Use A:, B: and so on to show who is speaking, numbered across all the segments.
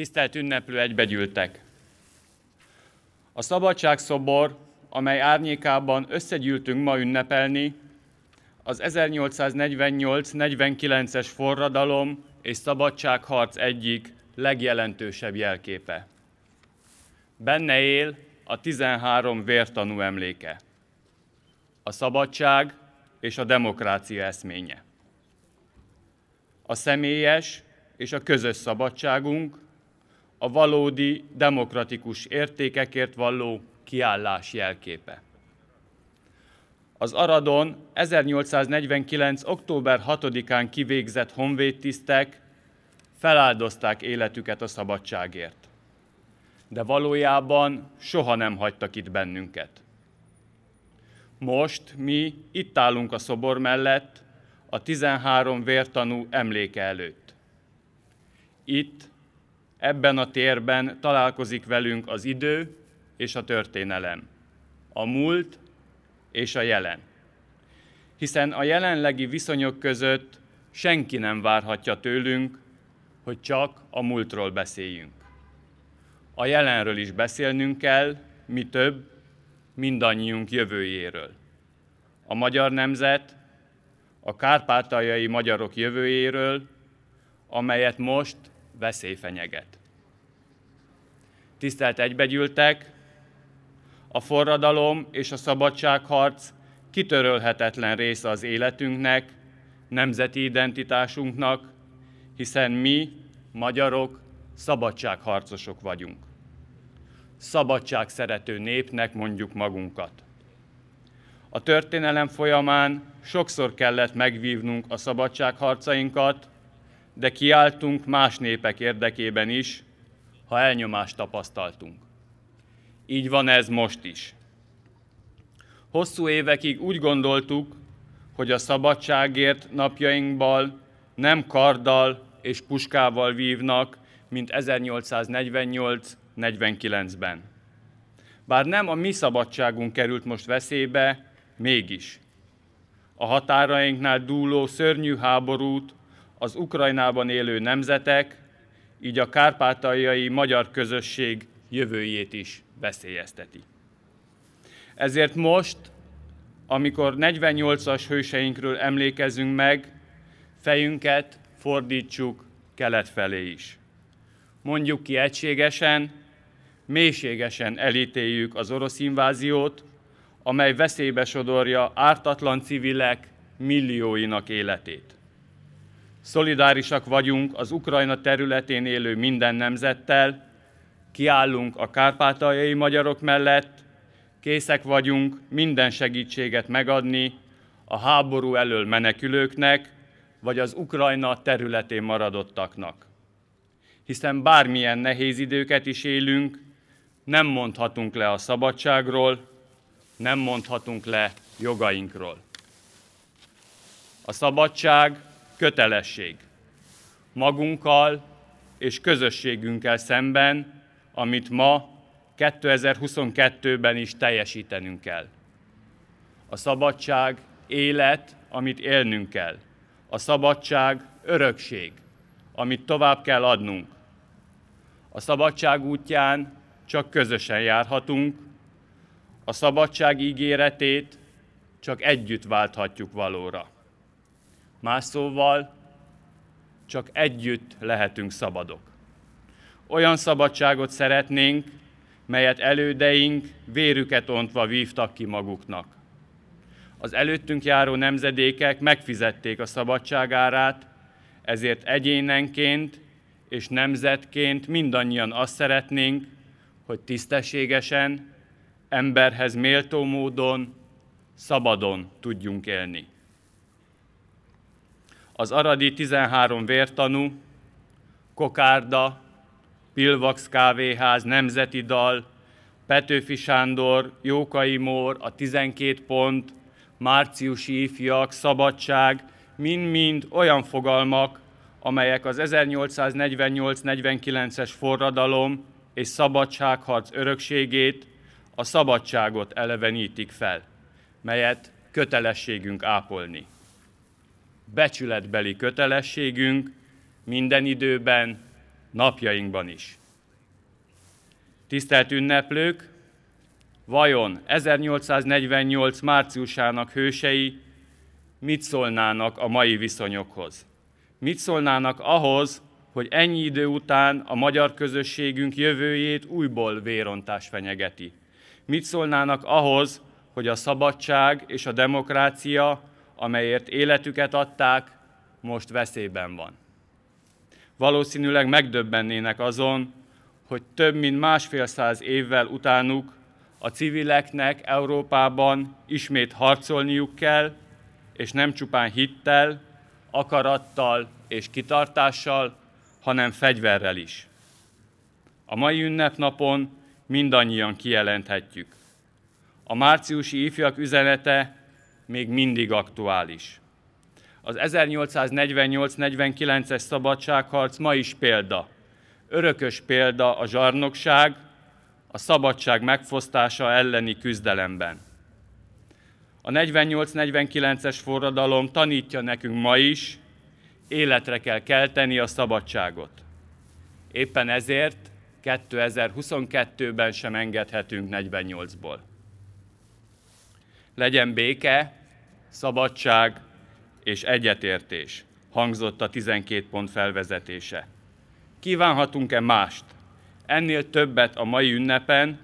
A: Tisztelt ünneplő egybegyűltek! A szabadságszobor, amely árnyékában összegyűltünk ma ünnepelni, az 1848-49-es forradalom és szabadságharc egyik legjelentősebb jelképe. Benne él a 13 vértanú emléke, a szabadság és a demokrácia eszménye. A személyes és a közös szabadságunk, a valódi demokratikus értékekért valló kiállás jelképe. Az Aradon 1849. október 6-án kivégzett honvédtisztek feláldozták életüket a szabadságért. De valójában soha nem hagytak itt bennünket. Most mi itt állunk a szobor mellett, a 13 vértanú emléke előtt. Itt, ebben a térben találkozik velünk az idő és a történelem, a múlt és a jelen. Hiszen a jelenlegi viszonyok között senki nem várhatja tőlünk, hogy csak a múltról beszéljünk. A jelenről is beszélnünk kell, mi több, mindannyiunk jövőjéről. A magyar nemzet, a kárpátaljai magyarok jövőjéről, amelyet most veszély fenyeget. Tisztelt egybegyűltek, a forradalom és a szabadságharc kitörölhetetlen része az életünknek, nemzeti identitásunknak, hiszen mi, magyarok, szabadságharcosok vagyunk. Szabadság szerető népnek mondjuk magunkat. A történelem folyamán sokszor kellett megvívnunk a szabadságharcainkat, de kiáltunk más népek érdekében is, ha elnyomást tapasztaltunk. Így van ez most is. Hosszú évekig úgy gondoltuk, hogy a szabadságért napjainkban nem karddal és puskával vívnak, mint 1848-49-ben. Bár nem a mi szabadságunk került most veszélybe, mégis. A határainknál dúló szörnyű háborút az Ukrajnában élő nemzetek, így a kárpátaljai magyar közösség jövőjét is veszélyezteti. Ezért most, amikor 48-as hőseinkről emlékezünk meg, fejünket fordítsuk kelet felé is. Mondjuk ki egységesen, mélységesen elítéljük az orosz inváziót, amely veszélybe sodorja ártatlan civilek millióinak életét. Szolidárisak vagyunk az Ukrajna területén élő minden nemzettel, kiállunk a kárpátaljai magyarok mellett, készek vagyunk minden segítséget megadni a háború elől menekülőknek, vagy az Ukrajna területén maradottaknak. Hiszen bármilyen nehéz időket is élünk, nem mondhatunk le a szabadságról, nem mondhatunk le jogainkról. A szabadság kötelesség. Magunkkal és közösségünkkel szemben, amit ma 2022-ben is teljesítenünk kell. A szabadság élet, amit élnünk kell. A szabadság örökség, amit tovább kell adnunk. A szabadság útján csak közösen járhatunk, a szabadság ígéretét csak együtt válthatjuk valóra. Más szóval, csak együtt lehetünk szabadok. Olyan szabadságot szeretnénk, melyet elődeink vérüket ontva vívtak ki maguknak. Az előttünk járó nemzedékek megfizették a szabadságárát, ezért egyénenként és nemzetként mindannyian azt szeretnénk, hogy tisztességesen, emberhez méltó módon, szabadon tudjunk élni. Az aradi 13 vértanú, Kokárda, Pilvax Kávéház, Nemzeti Dal, Petőfi Sándor, Jókai Mór, a 12 pont, Márciusi ifjak, Szabadság, mind-mind olyan fogalmak, amelyek az 1848-49-es forradalom és szabadságharc örökségét, a szabadságot elevenítik fel, melyet kötelességünk ápolni. Becsületbeli kötelességünk minden időben, napjainkban is. Tisztelt ünneplők, vajon 1848 márciusának hősei mit szólnának a mai viszonyokhoz? Mit szólnának ahhoz, hogy ennyi idő után a magyar közösségünk jövőjét újból vérontás fenyegeti? Mit szólnának ahhoz, hogy a szabadság és a demokrácia, amelyért életüket adták, most veszélyben van? Valószínűleg megdöbbennének azon, hogy több mint másfél száz évvel utánuk a civileknek Európában ismét harcolniuk kell, és nem csupán hittel, akarattal és kitartással, hanem fegyverrel is. A mai ünnepnapon mindannyian kijelenthetjük. A márciusi ifjak üzenete még mindig aktuális. Az 1848-49-es szabadságharc ma is példa. Örökös példa a zsarnokság, a szabadság megfosztása elleni küzdelemben. A 48-49-es forradalom tanítja nekünk ma is, életre kell kelteni a szabadságot. Éppen ezért 2022-ben sem engedhetünk 48-ból. Legyen béke, szabadság és egyetértés, hangzott a 12 pont felvezetése. Kívánhatunk-e mást? Ennél többet a mai ünnepen,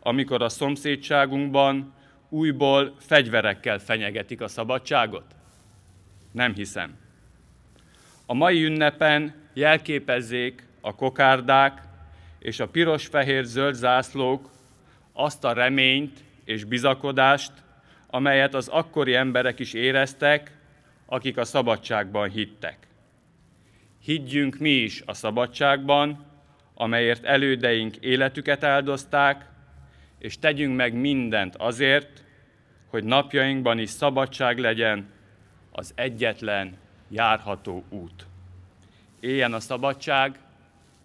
A: amikor a szomszédságunkban újból fegyverekkel fenyegetik a szabadságot? Nem hiszem. A mai ünnepen jelképezzék a kokárdák és a piros-fehér-zöld zászlók azt a reményt és bizakodást, amelyet az akkori emberek is éreztek, akik a szabadságban hittek. Higgyünk mi is a szabadságban, amelyért elődeink életüket áldozták, és tegyünk meg mindent azért, hogy napjainkban is szabadság legyen az egyetlen járható út. Éljen a szabadság,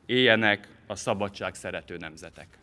A: éljenek a szabadság szerető nemzetek.